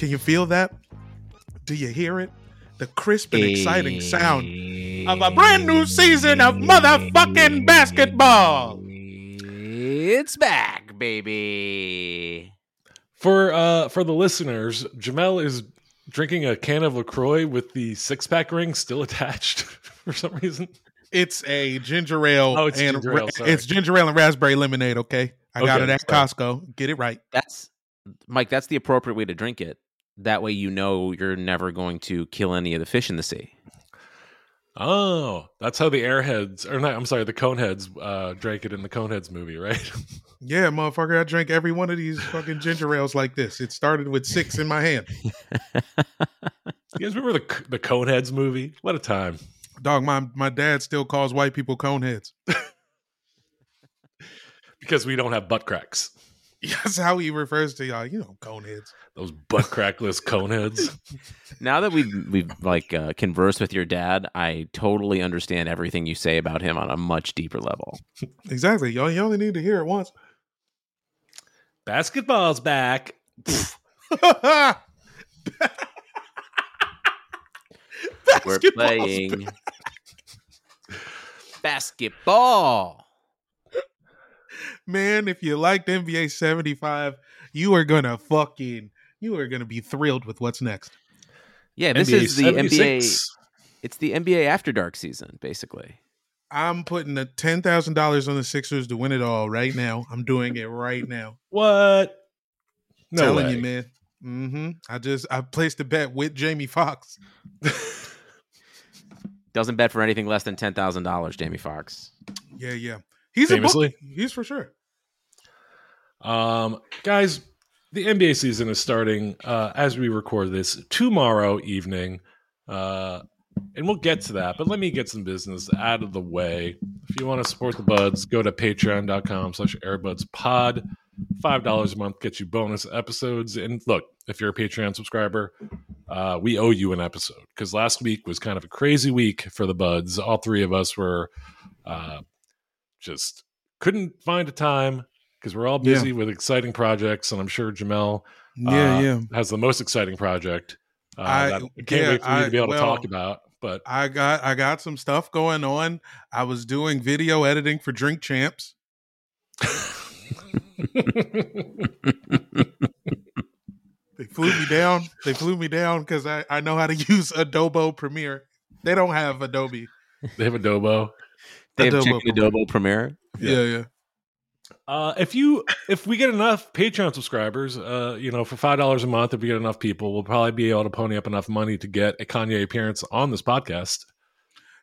Can you feel that? Do you hear it? The crisp and exciting sound of a brand new season of motherfucking basketball. It's back, baby. For uh for the listeners, Jamel is drinking a can of LaCroix with the six pack ring still attached for some reason. It's a ginger ale Oh, it's and ginger ale, sorry. it's ginger ale and raspberry lemonade. Okay, I got it at sorry. Costco. Get it right. That's Mike, that's the appropriate way to drink it. That way you know you're never going to kill any of the fish in the sea. Oh, that's how the airheads or not I'm sorry, the coneheads uh drank it in the coneheads movie, right? Yeah, motherfucker. I drank every one of these fucking ginger ales like this. It started with six in my hand. you guys remember the the coneheads movie? What a time. Dog, my my dad still calls white people coneheads. Because we don't have butt cracks. That's how he refers to y'all. You know, coneheads. Those butt crackless coneheads. Now that we've we've like uh, conversed with your dad, I totally understand everything you say about him on a much deeper level. Exactly. Y'all, you only need to hear it once. Basketball's back. We're Basketball's playing basketball. Man, if you liked NBA 75, you are gonna fucking you are gonna be thrilled with what's next. Yeah, this NBA is the NBA. It's the NBA After Dark season, basically. I'm putting a ten thousand dollars on the Sixers to win it all right now. I'm doing it right now. What? No Telling way. you, man. Mm-hmm. I just I placed a bet with Jamie Foxx. Doesn't bet for anything less than ten thousand dollars, Jamie Foxx. Yeah, yeah. He's a Famously? book. He's for sure. Um, guys, the NBA season is starting uh, as we record this tomorrow evening. Uh, and we'll get to that, but let me get some business out of the way. If you want to support the buds, go to patreon.com slash airbudspod. $5 a month gets you bonus episodes. And look, if you're a Patreon subscriber, uh, we owe you an episode because last week was kind of a crazy week for the buds. All three of us were uh, just couldn't find a time because we're all busy with exciting projects, and I'm sure Jamel Yeah, uh, yeah. has the most exciting project. Uh, I- that I can't yeah, wait for you to be able to talk about. But I got I got some stuff going on. I was doing video editing for Drink Champs. They flew me down. They flew me down because I, I know how to use Adobe Premiere. They don't have Adobe. they have Adobo. They have Adobo chicken adobo premiere. Yeah, yeah. Uh, if you if we get enough Patreon subscribers, uh, you know, for five dollars a month, if we get enough people, we'll probably be able to pony up enough money to get a Kanye appearance on this podcast.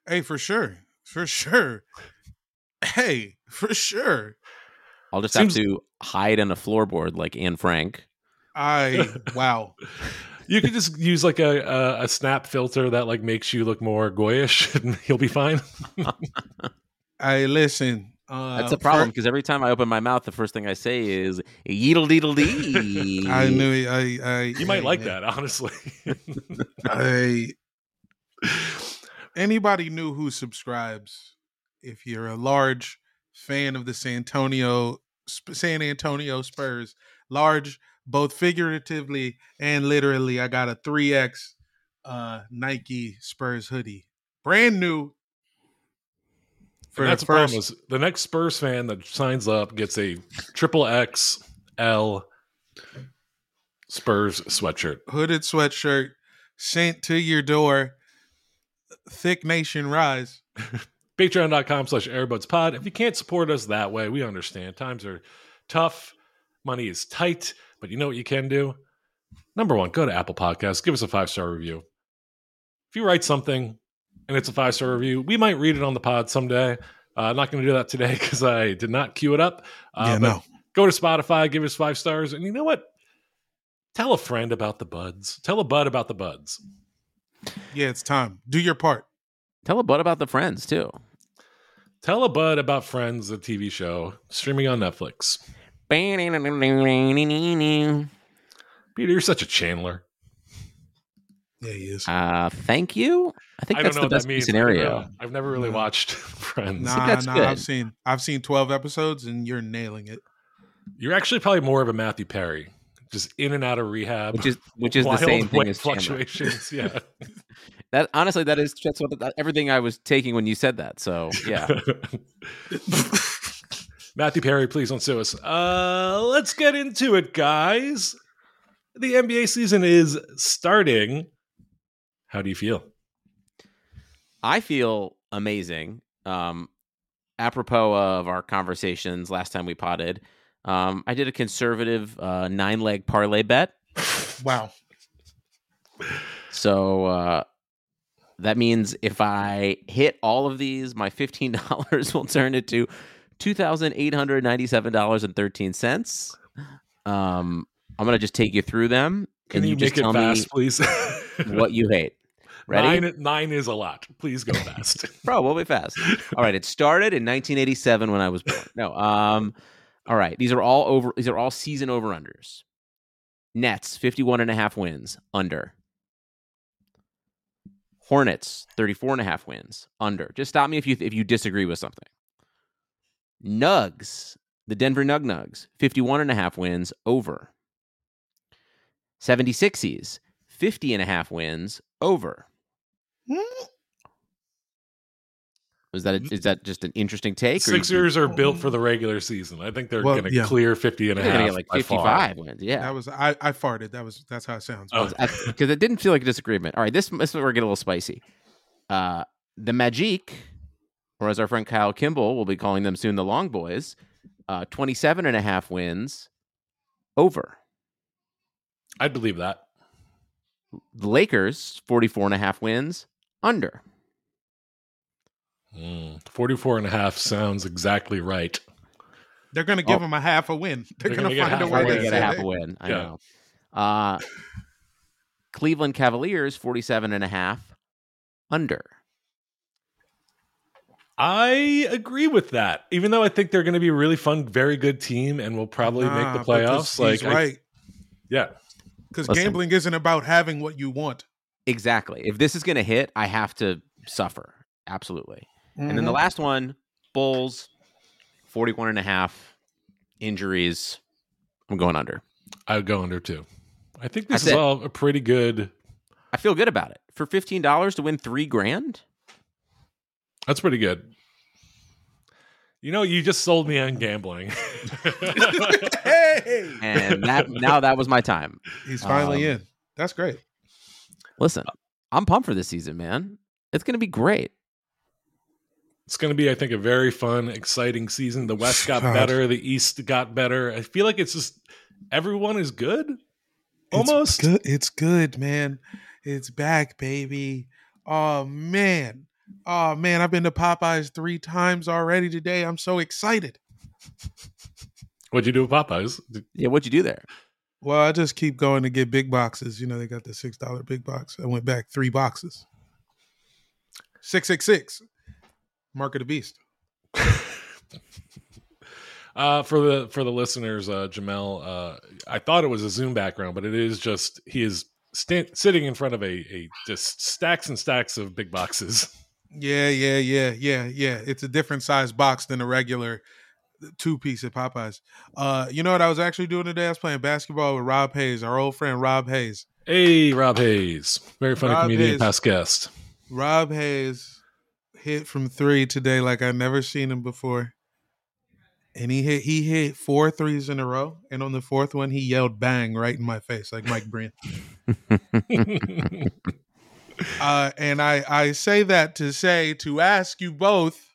Hey, for sure. For sure. Hey, for sure. I'll just Seems- have to hide in a floorboard like Anne Frank. I wow. You could just use like a, a a snap filter that like makes you look more goyish, and you'll be fine. I listen. Uh, That's a problem because every time I open my mouth, the first thing I say is "yeedle deedle dee." fir- I knew it. I, I You might like that, honestly. I anybody new who subscribes, if you're a large fan of the San Antonio San Antonio Spurs, large both figuratively and literally, I got a three X uh, Nike Spurs hoodie, brand new. For And that's the problem first, is the next Spurs fan that signs up gets a triple X L Spurs sweatshirt. hooded sweatshirt sent to your door. Thick Nation Rise. Patreon.com slash airbudspod. If you can't support us that way, we understand. Times are tough. Money is tight. But you know what you can do? Number one, go to Apple Podcasts. Give us a five star review. If you write something and it's a five star review, we might read it on the pod someday. Uh, I'm not going to do that today because I did not queue it up. Uh, yeah, no. Go to Spotify, give us five stars. And you know what? Tell a friend about the buds. Tell a bud about the buds. Yeah, it's time. Do your part. Tell a bud about the friends too. Tell a bud about Friends, the TV show streaming on Netflix. Peter, you're such a Chandler. Yeah, he is. Uh, thank you. I think I that's the best that means. case I don't scenario. know. I've never really No. watched Friends. Nah, that's nah. good. I've seen I've seen twelve episodes, and you're nailing it. You're actually probably more of a Matthew Perry, just in and out of rehab, Which is which is the same thing weight as Chandler. fluctuations. Yeah, That honestly, that is that's what that, everything I was taking when you said that. So yeah, Matthew Perry, please don't sue us. Uh, let's get into it, guys. The NBA season is starting. How do you feel? I feel amazing. Um, apropos of our conversations last time we potted, um, I did a conservative uh, nine leg parlay bet. Wow. So uh, that means if I hit all of these, my fifteen dollars will turn into two thousand eight hundred ninety-seven dollars and thirteen cents. Um, I'm gonna just take you through them, Can and you, you, just make it tell fast, please? what you hate. Ready, Nine, nine is a lot. Please go fast. bro? We'll be fast. All right, it started in 1987 when I was born. No, um, all right. These are all over. These are all season over unders. Nets 51 and a half wins under. Hornets 34 and a half wins under. Just stop me if you if you disagree with something. Nugs, the Denver Nug Nugs 51 and a half wins over. 76ers 50 and a half wins over. Is that a, is that just an interesting take? or you- Sixers are built for the regular season. I think they're Well, going to yeah. clear 50 and a They're half. gonna get like 55 wins. Yeah, That was I. I farted. That was that's how it sounds. Oh. because it didn't feel like a disagreement. All right, this this is where we get a little spicy. Uh, the Magic, or as our friend Kyle Kimball will be calling them soon, the Long Boys, uh, 27 and a half wins over. I'd believe that. The Lakers, 44 and a half wins under. Mm, 44 and a half sounds exactly right. They're gonna give Oh. them a half a win. They're, They're gonna, gonna find a way to get a half a win. I Yeah. know. Uh, Cleveland Cavaliers, 47 and a half under. I agree with that. Even though I think they're going to be a really fun, very good team and will probably Nah, make the playoffs. he's Like, I- right. yeah. Because gambling isn't about having what you want. Exactly. If this is going to hit, I have to suffer. Absolutely. And then the Mhm. last one, Bulls, 41 and a half injuries. I'm going under. I would go under too. I think this That's is it. all a pretty good. I feel good about it. For $15 to win three grand? That's pretty good. You know, you just sold me on gambling. hey, And that now that was my time. he's finally Um, in. That's great. Listen, I'm pumped for this season, man. It's going to be great. It's going to be, I think, a very fun, exciting season. The West got God. better, the East got better. I feel like it's just everyone is good. Almost. It's good. It's good, man. It's back, baby. Oh man, Oh man, I've been to Popeyes three times already today. I'm so excited. What'd you do with Popeyes? Yeah, what'd you do there? Well, I just keep going to get big boxes. You know, they got the six dollar big box. I went back three boxes. Six six six. Mark of the beast. Uh, for the for the listeners, uh, Jamel, uh, I thought it was a Zoom background, but it is just he is sta- sitting in front of a, a just stacks and stacks of big boxes. Yeah, yeah, yeah, yeah, yeah. It's a different size box than a regular two piece at Popeyes. Uh, you know what I was actually doing today? I was playing basketball with Rob Hayes, our old friend Rob Hayes. Hey, Rob Hayes, very funny Rob comedian, Hayes. past guest. Rob Hayes hit from three today like I never seen him before. And he hit he hit four threes in a row. And on the fourth one, he yelled bang right in my face, like Mike Breen. Uh, and I, I say that to say to ask you both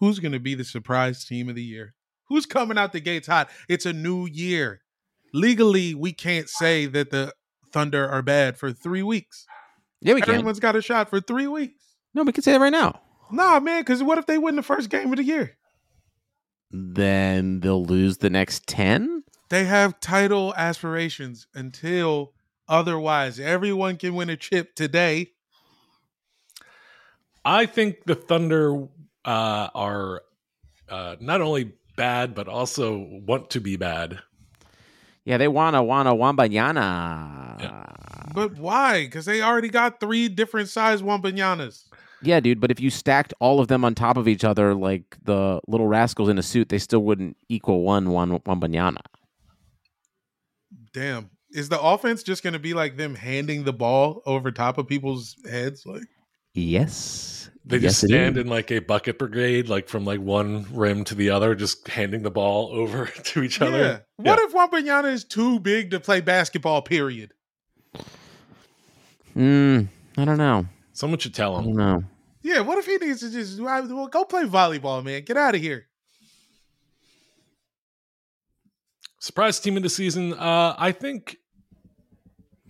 who's gonna be the surprise team of the year? Who's coming out the gates hot? It's a new year. Legally, we can't say that the Thunder are bad for three weeks. Yeah, we can. Everyone's got a shot for three weeks. No, we can say that right now. Nah, man, because what if they win the first game of the year? Then they'll lose the next ten. They have title aspirations until otherwise. Everyone can win a chip today. I think the Thunder uh, are uh, not only bad, but also want to be bad. Yeah, they wanna wanna wambanyana. Yeah. But why? Because they already got three different size Wambananas. Yeah, dude, but if you stacked all of them on top of each other like the little rascals in a suit, they still wouldn't equal one banana. Damn. Is the offense just going to be like them handing the ball over top of people's heads? Like, Yes. They yes, just stand in like a bucket brigade, like from like one rim to the other, just handing the ball over to each yeah. other. What if Wembanyama is too big to play basketball, period? Mm, I don't know. Someone should tell him. No. Yeah, what if he needs to just well, go play volleyball, man? Get out of here. Surprise team of the season. Uh, I think,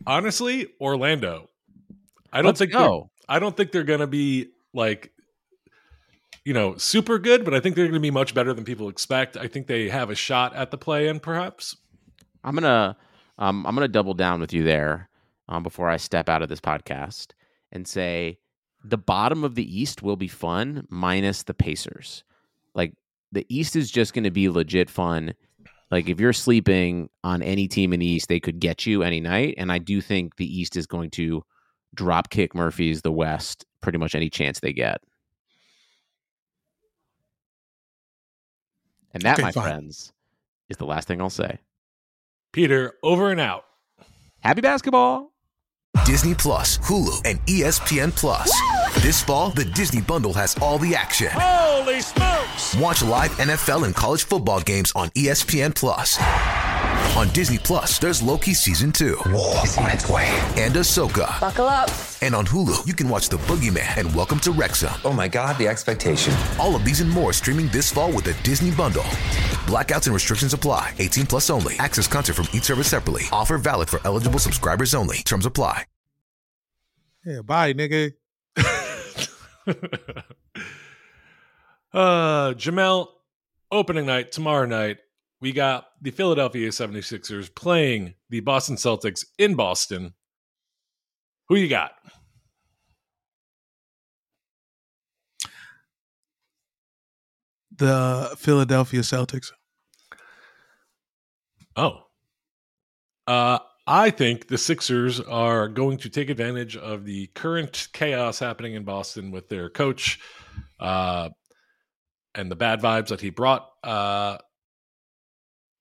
honestly, Orlando. I don't Let's think go. they're- I don't think they're gonna be like, you know, super good, but I think they're gonna be much better than people expect. I think they have a shot at the play-in, perhaps. I'm gonna um, I'm gonna double down with you there um, before I step out of this podcast and say the bottom of the East will be fun minus the Pacers. Like the East is just going to be legit fun. Like if you're sleeping on any team in the East, they could get you any night, and I do think the East is going to drop kick Murphy's the West pretty much any chance they get. And that, Okay, my fine. friends, is the last thing I'll say. Peter, over and out. Happy basketball. Disney Plus, Hulu, and ESPN Plus. This fall, the Disney Bundle has all the action. Holy smokes! Watch live NFL and college football games on ESPN Plus. On Disney Plus, there's Loki season two. It's on its way. And Ahsoka. Buckle up. And on Hulu, you can watch The Boogeyman and Welcome to Wrexham. Oh my god, the expectation. All of these and more streaming this fall with the Disney Bundle. Blackouts and restrictions apply. 18 plus only. Access content from each service separately. Offer valid for eligible subscribers only. Terms apply. Yeah, bye, nigga. uh Jamel, opening night tomorrow night. We got the Philadelphia 76ers playing the Boston Celtics in Boston. Who you got? The Philadelphia Celtics. Oh. Uh I think the Sixers are going to take advantage of the current chaos happening in Boston with their coach uh and the bad vibes that he brought uh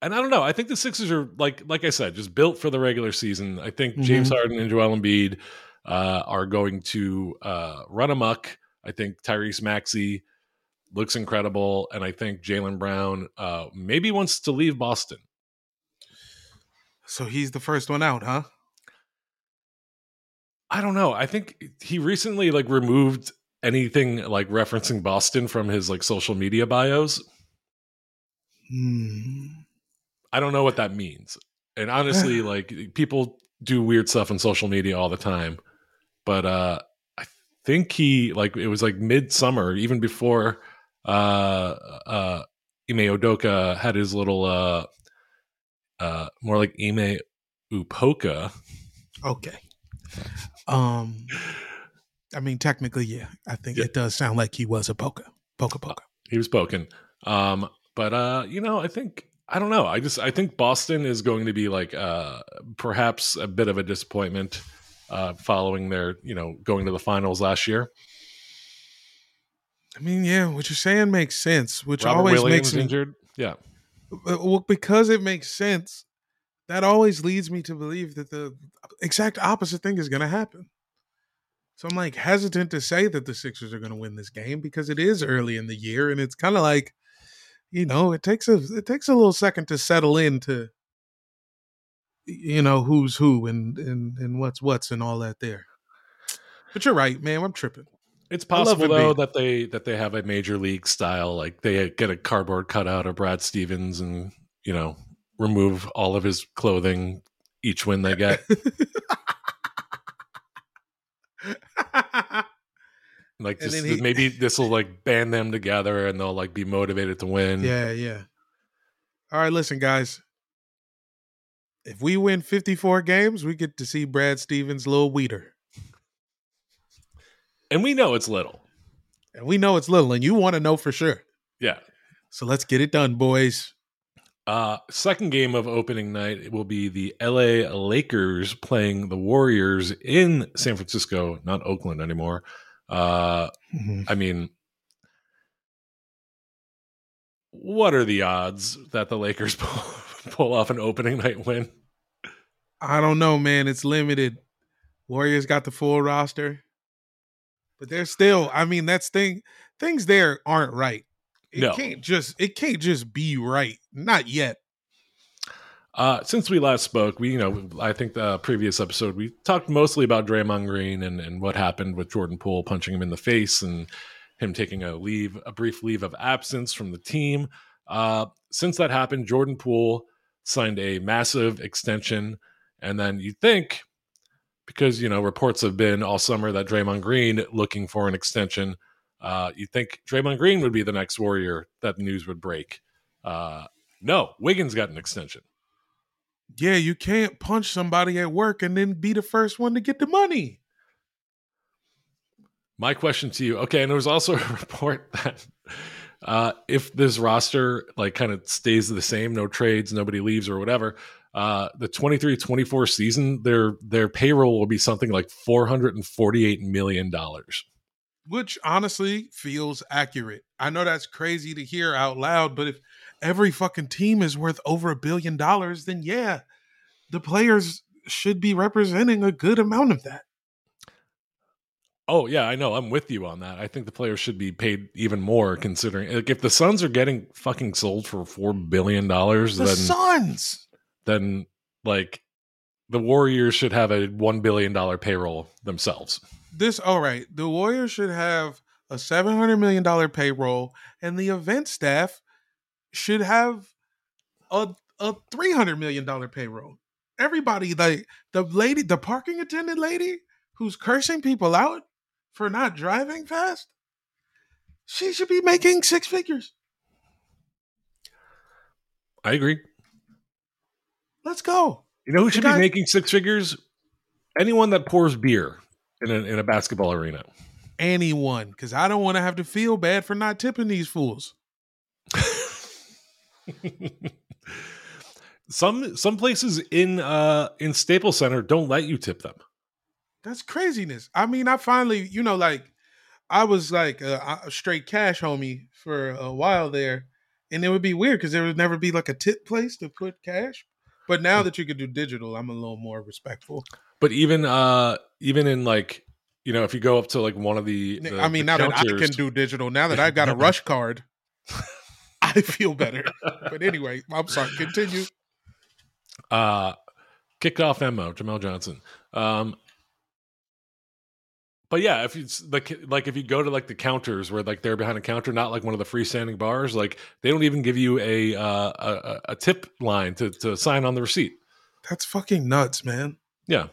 and I don't know. I think the Sixers are like like I said, just built for the regular season. I think James Harden and Joel Embiid uh, are going to uh, run amok. I think Tyrese Maxey looks incredible, and I think Jaylen Brown uh, maybe wants to leave Boston. So he's the first one out, huh? I don't know. I think he recently like removed anything like referencing Boston from his like social media bios. Hmm. I don't know what that means. And honestly, like people do weird stuff on social media all the time. But uh I think he like it was like midsummer, even before uh uh Ime Udoka had his little uh uh more like Ime Upoka. Okay. Um, I mean, technically, yeah. I think Yeah. it does sound like he was a poker, poker, poker. He was poking. Um, but uh, you know, I think I don't know. I just I think Boston is going to be like uh perhaps a bit of a disappointment uh following their, you know, going to the finals last year. I mean, yeah, what you're saying makes sense, which Robert always Williams makes me injured. Yeah. Uh, well, because it makes sense. That always leads me to believe that the exact opposite thing is going to happen. So I'm like hesitant to say that the Sixers are going to win this game because it is early in the year, and it's kind of like, you know, it takes a it takes a little second to settle into, you know, who's who and and and what's what's and all that there. But you're right, man. I'm tripping. It's possible though that they that they have a major league style, like they get a cardboard cutout of Brad Stevens and you know remove all of his clothing each win they get. like just he- maybe this will like band them together and they'll like be motivated to win. Yeah, yeah. All right, listen, guys. If we win 54 games, we get to see Brad Stevens' little weeder. And we know it's little. And we know it's little, and you want to know for sure. Yeah. So let's get it done, boys. Uh, second game of opening night it will be the LA Lakers playing the Warriors in San Francisco, not Oakland anymore. Uh, I mean, what are the odds that the Lakers pull, pull off an opening night win? I don't know, man. It's limited. Warriors got the full roster, but they're still. I mean, that's thing. Things there aren't right. It No. can't just. It can't just be right. Not yet. Uh, since we last spoke, we you know I think the previous episode we talked mostly about Draymond Green and and what happened with Jordan Poole punching him in the face and him taking a leave a brief leave of absence from the team. Uh, since that happened, Jordan Poole signed a massive extension, and then you think because you know reports have been all summer that Draymond Green looking for an extension. Uh, you think Draymond Green would be the next Warrior that news would break. Uh, no, Wiggins got an extension. Yeah, you can't punch somebody at work and then be the first one to get the money. My question to you, okay, and there was also a report that uh, if this roster like kind of stays the same, no trades, nobody leaves or whatever, uh, the 23-24 season, their their payroll will be something like four hundred and forty eight million dollars. which honestly feels accurate. I know that's crazy to hear out loud, but if every fucking team is worth over a billion dollars, then yeah, the players should be representing a good amount of that. Oh yeah, I know. I'm with you on that. I think the players should be paid even more, considering like if the Suns are getting fucking sold for four billion dollars, The then Suns. Then like the Warriors should have a one billion dollar payroll themselves. This all right. The Warriors should have a seven hundred million dollar payroll, and the event staff should have a a three hundred million dollar payroll. Everybody, like the lady, the parking attendant lady who's cursing people out for not driving fast, she should be making six figures. I agree. Let's go. You know who The should guy- be making six figures? Anyone that pours beer in a, in a basketball arena. Anyone, because I don't want to have to feel bad for not tipping these fools. some some places in uh in Staples Center don't let you tip them. That's craziness. I mean, I finally, you know, like I was like a, a straight cash homie for a while there, and it would be weird because there would never be like a tip place to put cash. But now that you could do digital, I'm a little more respectful. But even uh even in like you know if you go up to like one of the, the- I mean, the now that I can do digital, now that I've got a rush card, I feel better. But anyway, I'm sorry. Continue. uh kickoff Mo Jamel Johnson. Um but yeah, if it's like like if you go to like the counters where like they're behind a counter, not like one of the freestanding bars, like they don't even give you a uh, a, a- tip line to to sign on the receipt. That's fucking nuts, man. Yeah,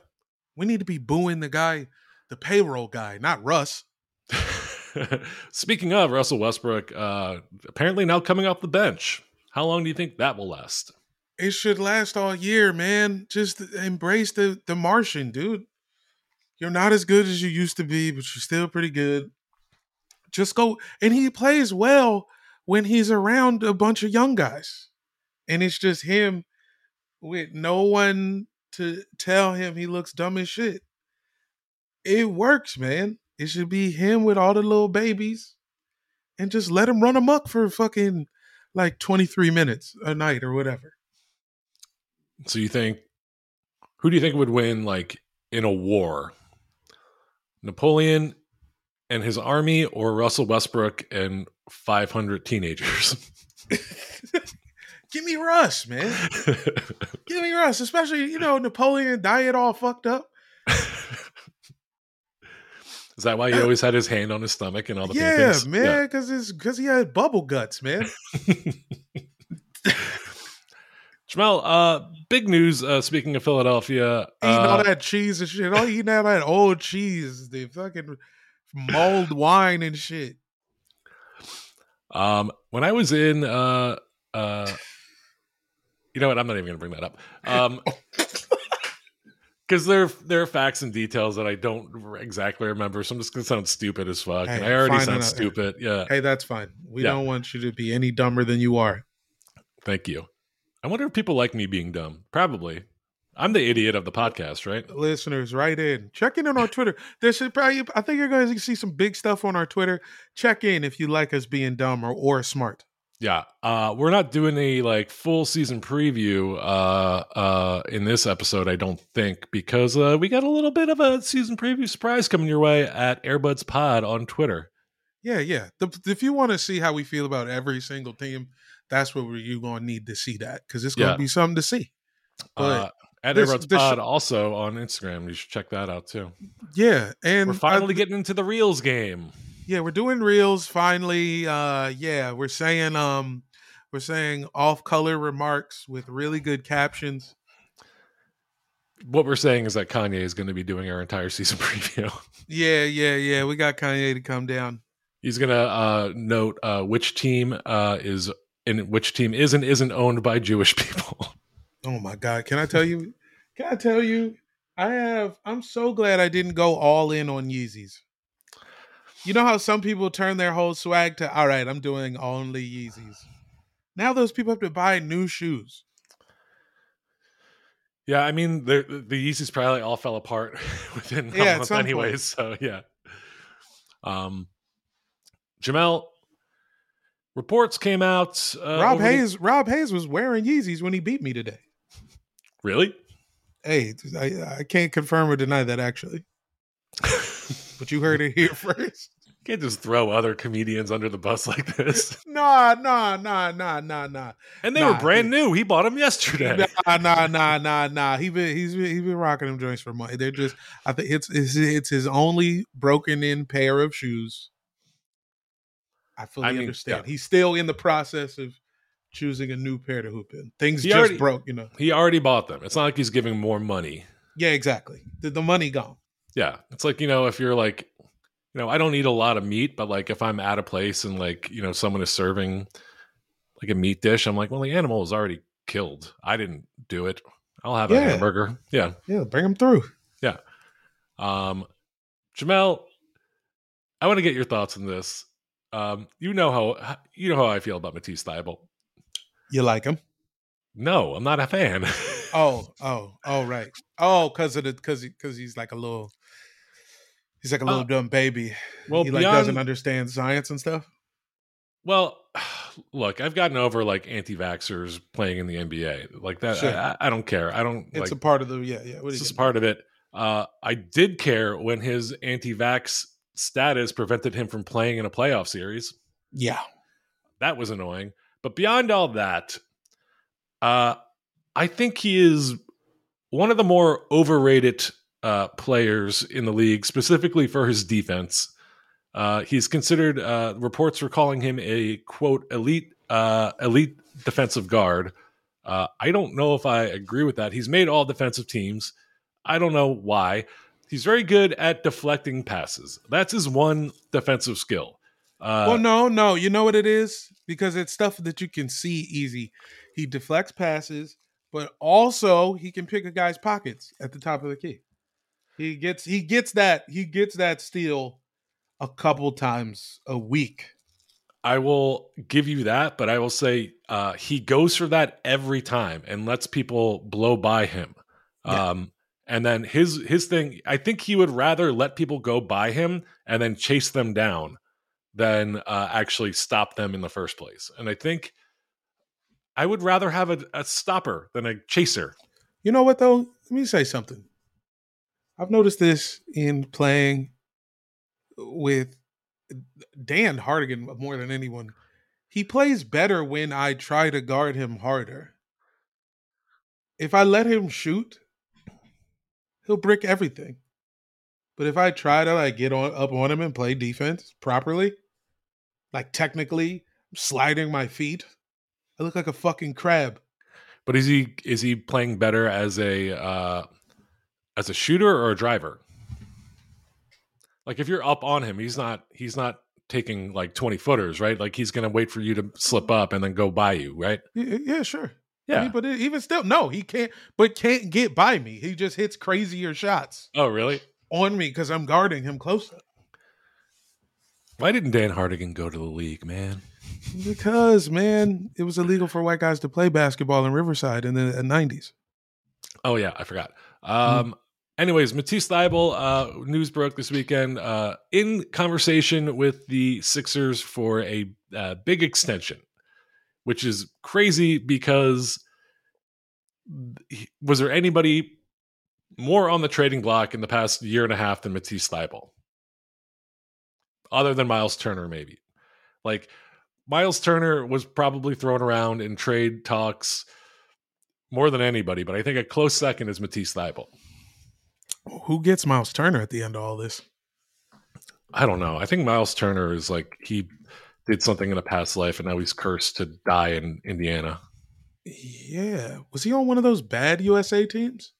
We need to be booing the guy the payroll guy, not Russ. Speaking of Russell Westbrook, uh, apparently now coming off the bench. How long do you think that will last? It should last all year, man. Just embrace the the Martian, dude. You're not as good as you used to be, but you're still pretty good. Just go and he plays well when he's around a bunch of young guys. And it's just him with no one to tell him he looks dumb as shit. It works, man. It should be him with all the little babies and just let him run amok for fucking like 23 minutes a night or whatever. So you think who do you think would win like in a war? Napoleon and his army or Russell Westbrook and 500 teenagers? Give me Russ, man. Give me Russ, especially, you know, Napoleon diet all fucked up. Is that why he uh, always had his hand on his stomach and all the yeah, paintings? man, because it's because he had bubble guts, man. Jamel, uh, big news. Uh, speaking of Philadelphia, eating uh, all that cheese and shit. All eating all that old cheese, the fucking mulled wine and shit. Um, when I was in, uh, uh, you know what? I'm not even going to bring that up. Um, because there there are facts and details that I don't exactly remember, so I'm just going to sound stupid as fuck. Hey, and I already sound another- stupid. Yeah. Hey, that's fine. We Yeah. don't want you to be any dumber than you are. Thank you. I wonder if people like me being dumb. Probably. I'm the idiot of the podcast, right? Listeners, right in. Check in on our Twitter. There should probably I think you're going to see some big stuff on our Twitter. Check in if you like us being dumb or, or smart. Yeah. Uh, we're not doing a like full season preview uh, uh, in this episode, I don't think, because uh, we got a little bit of a season preview surprise coming your way at Airbuds Pod on Twitter. Yeah, yeah. The, if you want to see how we feel about every single team, that's where you're going to need to see that because it's going to Yeah. be something to see. But Uh, at this- Pod sh- also on Instagram. You should check that out too. yeah, and We're finally getting into the Reels game. yeah, we're doing reels finally. Uh, yeah, we're saying um, we're saying off color remarks with really good captions. What we're saying is that Kanye is going to be doing our entire season preview. Yeah, yeah, yeah. We got Kanye to come down. He's going to uh, note uh, which team uh, is and which team is and isn't owned by Jewish people. Oh my God. Can I tell you? Can I tell you? I have, I'm so glad I didn't go all in on Yeezys. You know how some people turn their whole swag to, all right, I'm doing only Yeezys. Now those people have to buy new shoes. Yeah, I mean the the Yeezys probably all fell apart within a Yeah, at month some anyways. So yeah. Um Jamel reports came out uh, Rob over the- Hayes, Rob Hayes was wearing Yeezys when he beat me today. really? Hey, I, I can't confirm or deny that actually. but you heard it here first. Can't just throw other comedians under the bus like this. Nah, nah, nah, nah, nah, nah. And they Nah, were brand new. He bought them yesterday. Nah, nah, nah, nah, nah. He been he's been he's been rocking them joints for money. They're just I think it's it's, it's his only broken in pair of shoes. I fully I mean, understand. yeah. He's still in the process of choosing a new pair to hoop in. Things He just already- broke, you know. He already bought them. It's not like he's giving more money. Yeah, exactly. The, the money gone. Yeah. It's like, you know, if you're like, you know, I don't eat a lot of meat, but like if I'm at a place and like, you know, someone is serving like a meat dish, I'm like, well, the animal was already killed. I didn't do it. I'll have a hamburger. Yeah. Yeah, bring them through. Yeah. Um, Jamel, I want to get your thoughts on this. Um, you know how you know how I feel about Matisse Thybulle. You like him? No, I'm not a fan. Oh, oh, oh, right. Oh, because of the because because he's like a little. He's like a little Uh, dumb baby. well, he like beyond- doesn't understand science and stuff. well, look, I've gotten over like anti-vaxxers playing in the NBA. Like that, Sure. I, I don't care. I don't. It's like, a part of the yeah yeah. What it's just part of it. Uh, I did care when his anti-vax status prevented him from playing in a playoff series. Yeah, That was annoying. But beyond all that, uh, I think he is one of the more overrated uh, players in the league, specifically for his defense. Uh, he's considered. Uh, reports were calling him a quote elite uh, elite defensive guard. Uh, I don't know if I agree with that. He's made all defensive teams. I don't know why. He's very good at deflecting passes. That's his one defensive skill. Uh, well, no, no. You know what it is? Because it's stuff that you can see easy. He deflects passes, but also he can pick a guy's pockets at the top of the key. He gets he gets that he gets that steal a couple times a week. I will give you that, but I will say uh, he goes for that every time and lets people blow by him. Yeah. Um, and then his his thing, I think he would rather let people go by him and then chase them down than uh, actually stop them in the first place. And I think I would rather have a, a stopper than a chaser. You know what though? Let me say something. I've noticed this in playing with Dan Hardigan more than anyone. He plays better when I try to guard him harder. If I let him shoot, he'll brick everything. But if I try to like get on up on him and play defense properly, like technically sliding my feet, I look like a fucking crab. But is he is he playing better as a uh, as a shooter or a driver? Like if you're up on him, he's not he's not taking like 20 footers, right? Like he's going to wait for you to slip up and then go by you, right? Yeah, yeah. I mean, but it- even still, no, he can't. But can't get by me. He just hits crazier shots Oh, really? on me because I'm guarding him closer. Why didn't Dan Hardigan go to the league, man? Because man, it was illegal for white guys to play basketball in Riverside in the '90s. Oh yeah, I forgot. Um anyways, Matisse Thybulle, uh news broke this weekend uh in conversation with the Sixers for a uh, big extension, which is crazy because was there anybody more on the trading block in the past year and a half than Matisse Thybulle? Other than Myles Turner, maybe. Like Myles Turner was probably thrown around in trade talks more than anybody, but I think a close second is Matisse Thybulle. Who gets Myles Turner at the end of all this? I don't know. I think Miles Turner is like he did something in a past life and now he's cursed to die in Indiana. Yeah, was he on one of those bad USA teams?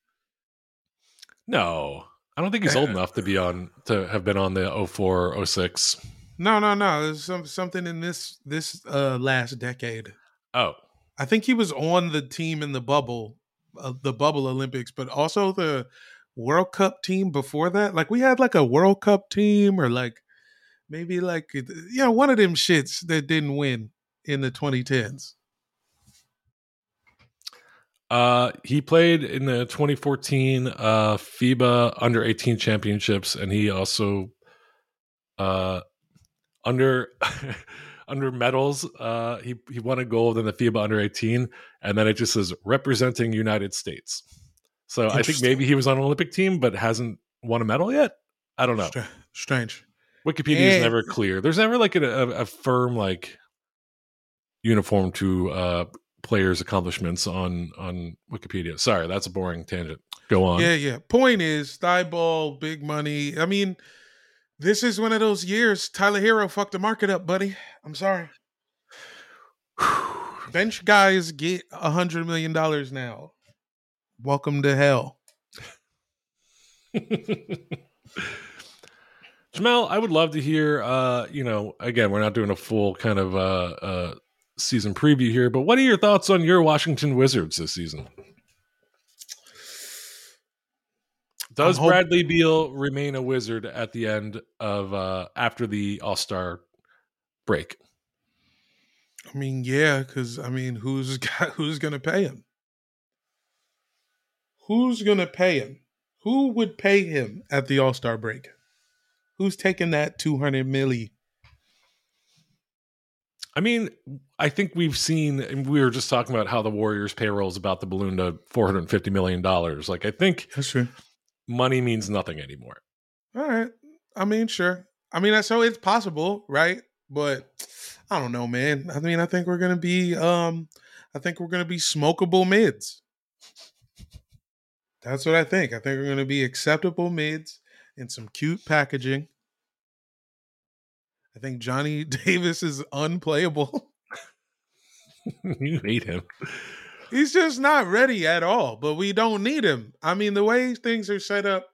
No, I don't think he's old enough to be on to have been on the 04 06. No, no, no. There's some something in this this uh last decade. Oh, I think he was on the team in the bubble, uh, the bubble Olympics, but also the World Cup team before that. Like we had like a World Cup team, or like maybe like you know one of them shits that didn't win in the 2010s. Uh, he played in the 2014 uh, FIBA Under 18 Championships, and he also uh, under under medals. Uh, he he won a gold in the FIBA Under 18, and then it just says representing United States. So I think maybe he was on an Olympic team, but hasn't won a medal yet. I don't know. Stra- strange. Wikipedia is never clear. There's never like a, a, firm like uniform to uh, players' accomplishments on on Wikipedia. Sorry, that's a boring tangent. Go on. Yeah, yeah. Point is, thigh ball, big money. I mean, this is one of those years. Tyler Herro fucked the market up, buddy. I'm sorry. Bench guys get a hundred million dollars now. Welcome to hell. Jamel, I would love to hear. Uh, you know, again, we're not doing a full kind of uh, uh, season preview here, but what are your thoughts on your Washington Wizards this season? Does I'm Bradley Beal remain a wizard at the end of uh, after the All Star break? I mean, yeah, because I mean, who's got, who's gonna pay him? Who's gonna pay him? Who would pay him at the All Star break? Who's taking that two hundred milli? I mean, I think we've seen, and we were just talking about how the Warriors' payroll is about to balloon to four hundred fifty million dollars. Like, I think That's true. money means nothing anymore. All right. I mean, sure. I mean, so it's possible, right? But I don't know, man. I mean, I think we're gonna be, um, I think we're gonna be smokable mids. That's what I think. I think we're gonna be acceptable mids and some cute packaging. I think Johnny Davis is unplayable. you hate him. He's just not ready at all, but we don't need him. I mean, the way things are set up,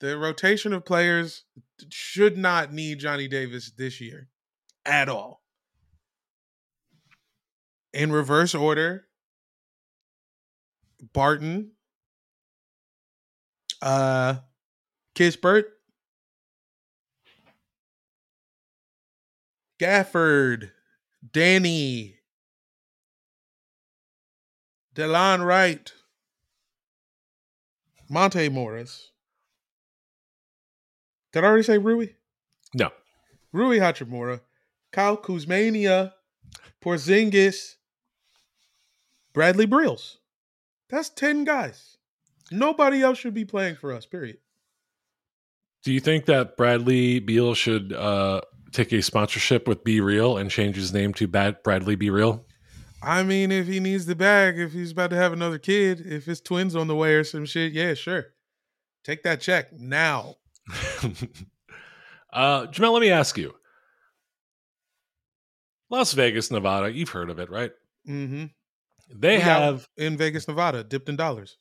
The rotation of players should not need Johnny Davis this year at all. In reverse order, Barton, uh, Kispert, Gafford, Danny, Delon Wright, Monte Morris. Did I already say Rui? No. Rui Hachimura, Kyle Kuzmania, Porzingis, Bradley Brills. That's 10 guys. Nobody else should be playing for us, period. Do you think that Bradley Beal should uh, take a sponsorship with BeReal and change his name to Bad Bradley Be Real? I mean, if he needs the bag, if he's about to have another kid, if his twins on the way or some shit, yeah, sure. Take that check now. uh, Jamel, let me ask you. Las Vegas, Nevada, you've heard of it, right? Mm-hmm. They We have in Vegas, Nevada, dipped in dollars.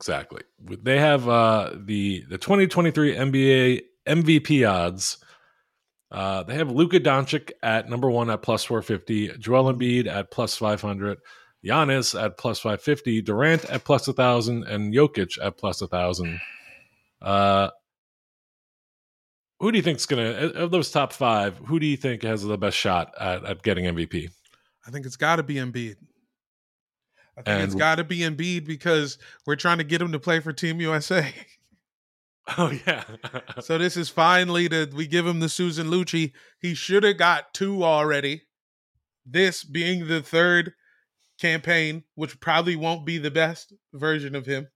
Exactly. They have uh, the the 2023 NBA MVP odds. Uh, they have Luka Doncic at number one at plus 450, Joel Embiid at plus 500, Giannis at plus 550, Durant at plus 1,000, and Jokic at plus 1,000. Uh, who do you think's gonna of those top five? Who do you think has the best shot at, at getting MVP? I think it's got to be Embiid. I think it's And- got to be Embiid because we're trying to get him to play for Team USA. Oh yeah, so this is finally that we give him the Susan Lucci. He should have got two already. This being the third campaign, which probably won't be the best version of him.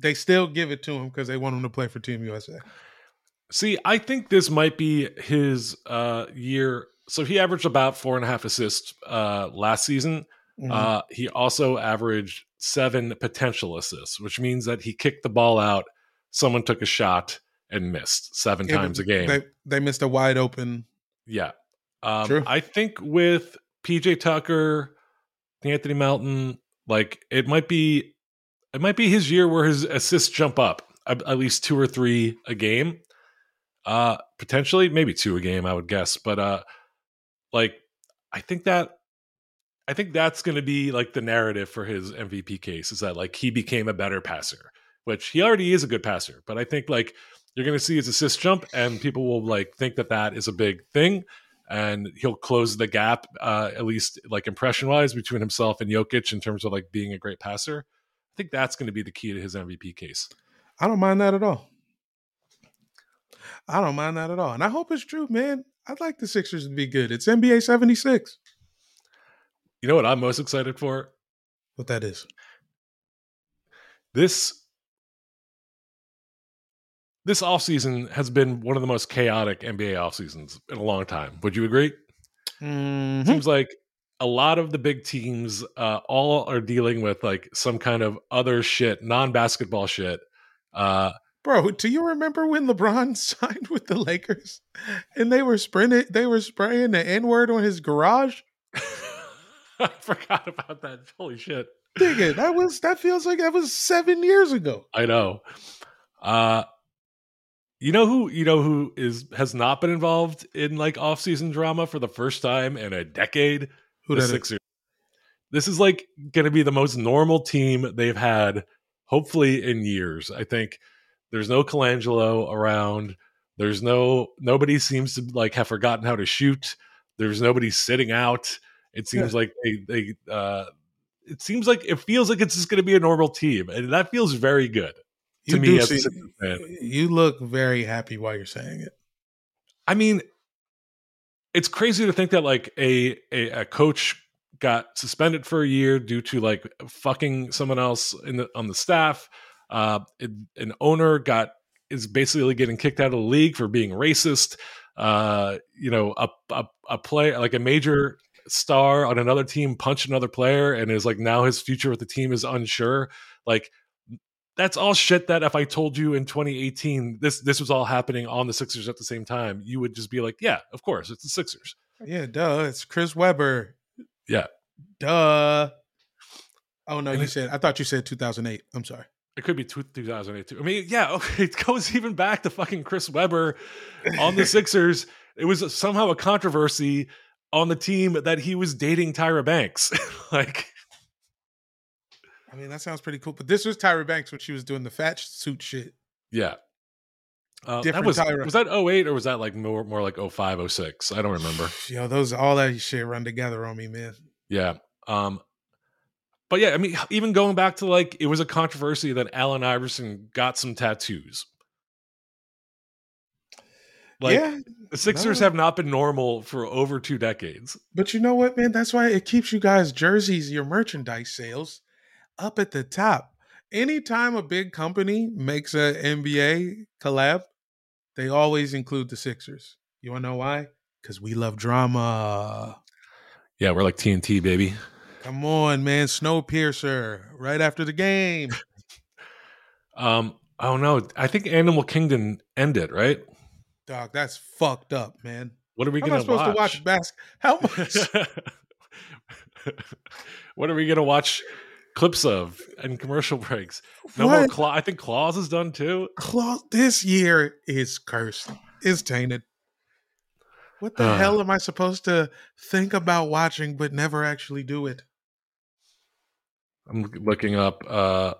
They still give it to him because they want him to play for Team USA. See, I think this might be his uh, year. So he averaged about four and a half assists uh, last season. Mhm. Uh, he also averaged seven potential assists, which means that he kicked the ball out. Someone took a shot and missed seven Yeah, times a game. They they missed a wide open. yeah. Um, True. I think with PJ Tucker, Anthony Melton, like it might be, it might be his year where his assists jump up at, at least two or three a game. Uh, potentially maybe two a game, I would guess. But uh, like I think that I think that's going to be like the narrative for his MVP case is that like he became a better passer, which he already is a good passer. But I think like you're going to see his assist jump, and people will like think that that is a big thing, and he'll close the gap uh, at least like impression wise between himself and Jokic in terms of like being a great passer. I think that's going to be the key to his MVP case. I don't mind that at all. I don't mind that at all. And I hope it's true, man. I'd like the Sixers to be good. It's NBA 76. You know what I'm most excited for? What that is. This this offseason has been one of the most chaotic NBA off seasons in a long time. Would you agree? Mhm. Seems like a lot of the big teams uh, all are dealing with like some kind of other shit, non-basketball shit. Uh, Bro, do you remember when LeBron signed with the Lakers and they were sprinting they were spraying the N-word on his garage? I forgot about that. Holy shit. Nigga, that was that feels like that was seven years ago. I know. Uh you know who you know who is has not been involved in like off-season drama for the first time in a decade? Who the that is? Sixers. This is like going to be the most normal team they've had hopefully in years. I think there's no Colangelo around. There's no nobody seems to like have forgotten how to shoot. There's nobody sitting out. It seems like they they uh it seems like it feels like it's just going to be a normal team and that feels very good to You me as a see-. You look very happy while you're saying it. I mean, it's crazy to think that like a, a a coach got suspended for a year due to like fucking someone else in the on the staff. Uh, an an owner got is basically getting kicked out of the league for being racist. Uh, you know, a a, a player like a major star on another team punched another player and is like now his future with the team is unsure. Like that's all shit that if I told you in 2018 this this was all happening on the Sixers at the same time, you would just be like, yeah, of course, it's the Sixers. Yeah, duh. It's Chris Webber. Yeah. Duh. Oh no, And you it- said I thought you said 2008. I'm sorry. It could be 2008 too. I mean, yeah, okay, it goes even back to fucking Chris Webber on the Sixers. It was somehow a controversy on the team that he was dating Tyra Banks. like, I mean, that sounds pretty cool. But this was Tyra Banks when she was doing the fat suit shit. yeah. Uh, that Different was Tyra. was that 08 or was that like more more like 05 06? I don't remember. Yo, those all that shit run together on me, man. Yeah. Um but yeah, I mean even going back to like it was a controversy that Allen Iverson got some tattoos. Like yeah, the Sixers no. have not been normal for over two decades. but you know what, man? That's why it keeps you guys jerseys, your merchandise sales up at the top. Anytime a big company makes a NBA collab, they always include the Sixers. You wanna know why? Because we love drama. Yeah, we're like TNT, baby. Come on, man. Snowpiercer right after the game. Um, oh no, I think Animal Kingdom ended, right? Dog, that's fucked up, man. What are we I gonna supposed watch? to watch bas- How much? what are we gonna watch clips of and commercial breaks? No more What? Claw. I think Claws is done too. Claw, this year is cursed. Is tainted. What the Uh. hell am I supposed to think about watching but never actually do it? I'm looking up uh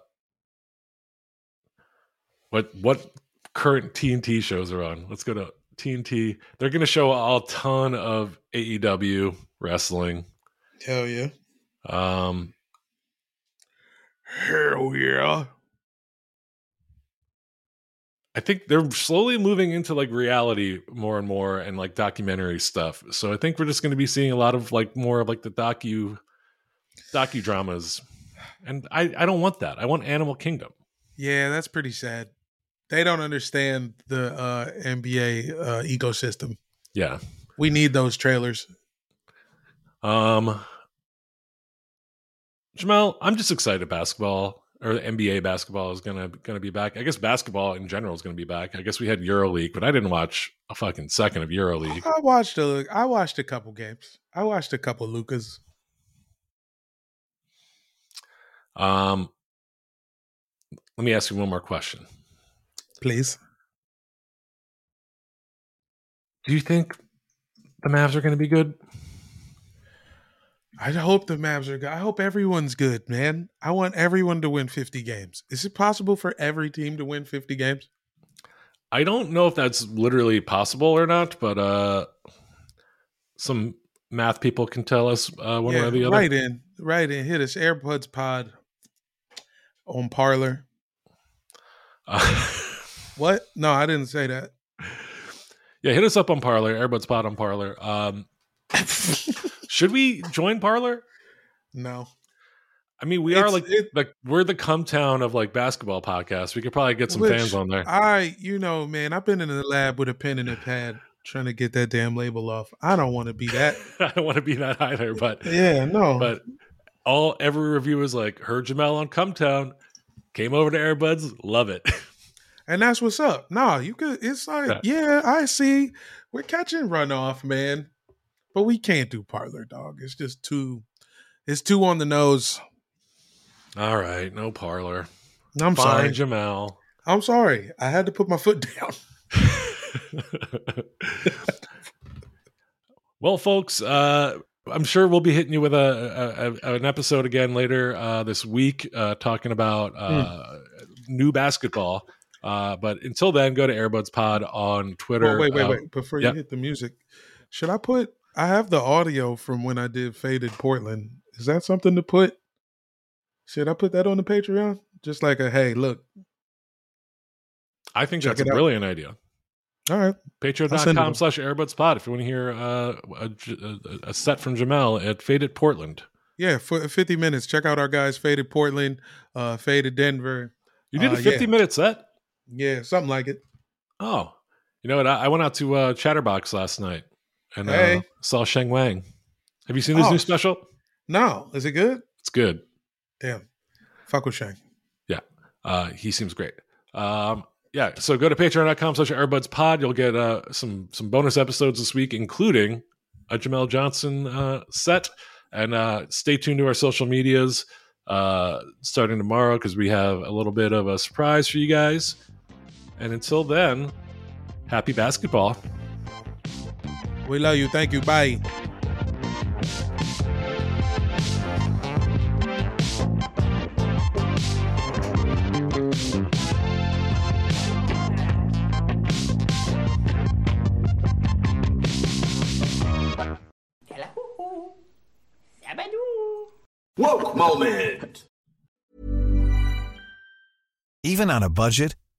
what what current TNT shows are on. Let's go to TNT. They're going to show a ton of AEW wrestling. Hell yeah. Um Hell yeah. I think they're slowly moving into like reality more and more and like documentary stuff. So I think we're just going to be seeing a lot of like more of like the docu docudramas. And I I don't want that. I want Animal Kingdom. Yeah, that's pretty sad. They don't understand the uh, NBA uh, ecosystem. Yeah. We need those trailers. Um, Jamel, I'm just excited basketball or NBA basketball is gonna gonna be back. I guess basketball in general is gonna be back. I guess we had EuroLeague, but I didn't watch a fucking second of EuroLeague. I watched a I watched a couple games. I watched a couple Lucas. Um, let me ask you one more question. Please. Do you think the Mavs are going to be good? I hope the Mavs are good. I hope everyone's good, man. I want everyone to win 50 games. Is it possible for every team to win 50 games? I don't know if that's literally possible or not, but uh, some math people can tell us uh, one way or the other. Right in. Right in. Hit us. Airbuds Pod on Parler. Uh, What? No, I didn't say that. yeah, hit us up on Parler, Airbuds Pod on Parler. Um, should we join Parler? No. I mean, we are like it- like we're the come town of like basketball podcasts. We could probably get some Which fans on there. I, you know, man, I've been in the lab with a pen and a pad trying to get that damn label off. I don't want to be that. I don't want to be that either, but Yeah, no. but all every review is like heard Jamel on Come Town, came over to Airbuds, love it. And that's what's up. Nah, you could. It's like, yeah. I see. We're catching runoff, man, but we can't do Parler, dog. It's just too. It's too on the nose. all right, no Parler. I'm Fine, sorry. Jamel. I'm sorry. I had to put my foot down. well, folks, uh, I'm sure we'll be hitting you with a, a, a an episode again later uh, this week, uh, talking about uh, new basketball. Uh, but until then, go to Airbuds Pod on Twitter. Oh, wait, wait, Uh, wait. Before yep. you hit the music, should I put? I have the audio from when I did Faded Portland. Is that something to put? Should I put that on the Patreon? Just like a hey, look. I think Check that's a out. brilliant idea. All right. I'll send it Patreon.com on. slash Airbuds Pod if you want to hear uh, a, a, a set from Jamel at Faded Portland. Yeah, for 50 minutes. Check out our guys, Faded Portland, uh, Faded Denver. You did Uh, a 50 yeah. minute set? Yeah, something like it. Oh, you know what? I, I went out to uh, Chatterbox last night and uh, saw Sheng Wang. Have you seen his Oh. new special? No, is it good? It's good. Damn. Fuck with Sheng. Yeah. Uh, he seems great. Um, yeah. So go to patreon.com slash airbuds pod. You'll get uh, some, some bonus episodes this week, including a Jamel Johnson uh, set. And uh, stay tuned to our social medias uh, starting tomorrow because we have a little bit of a surprise for you guys. And until then, happy basketball. We love you. Thank you. Bye. Woke moment. Even on a budget,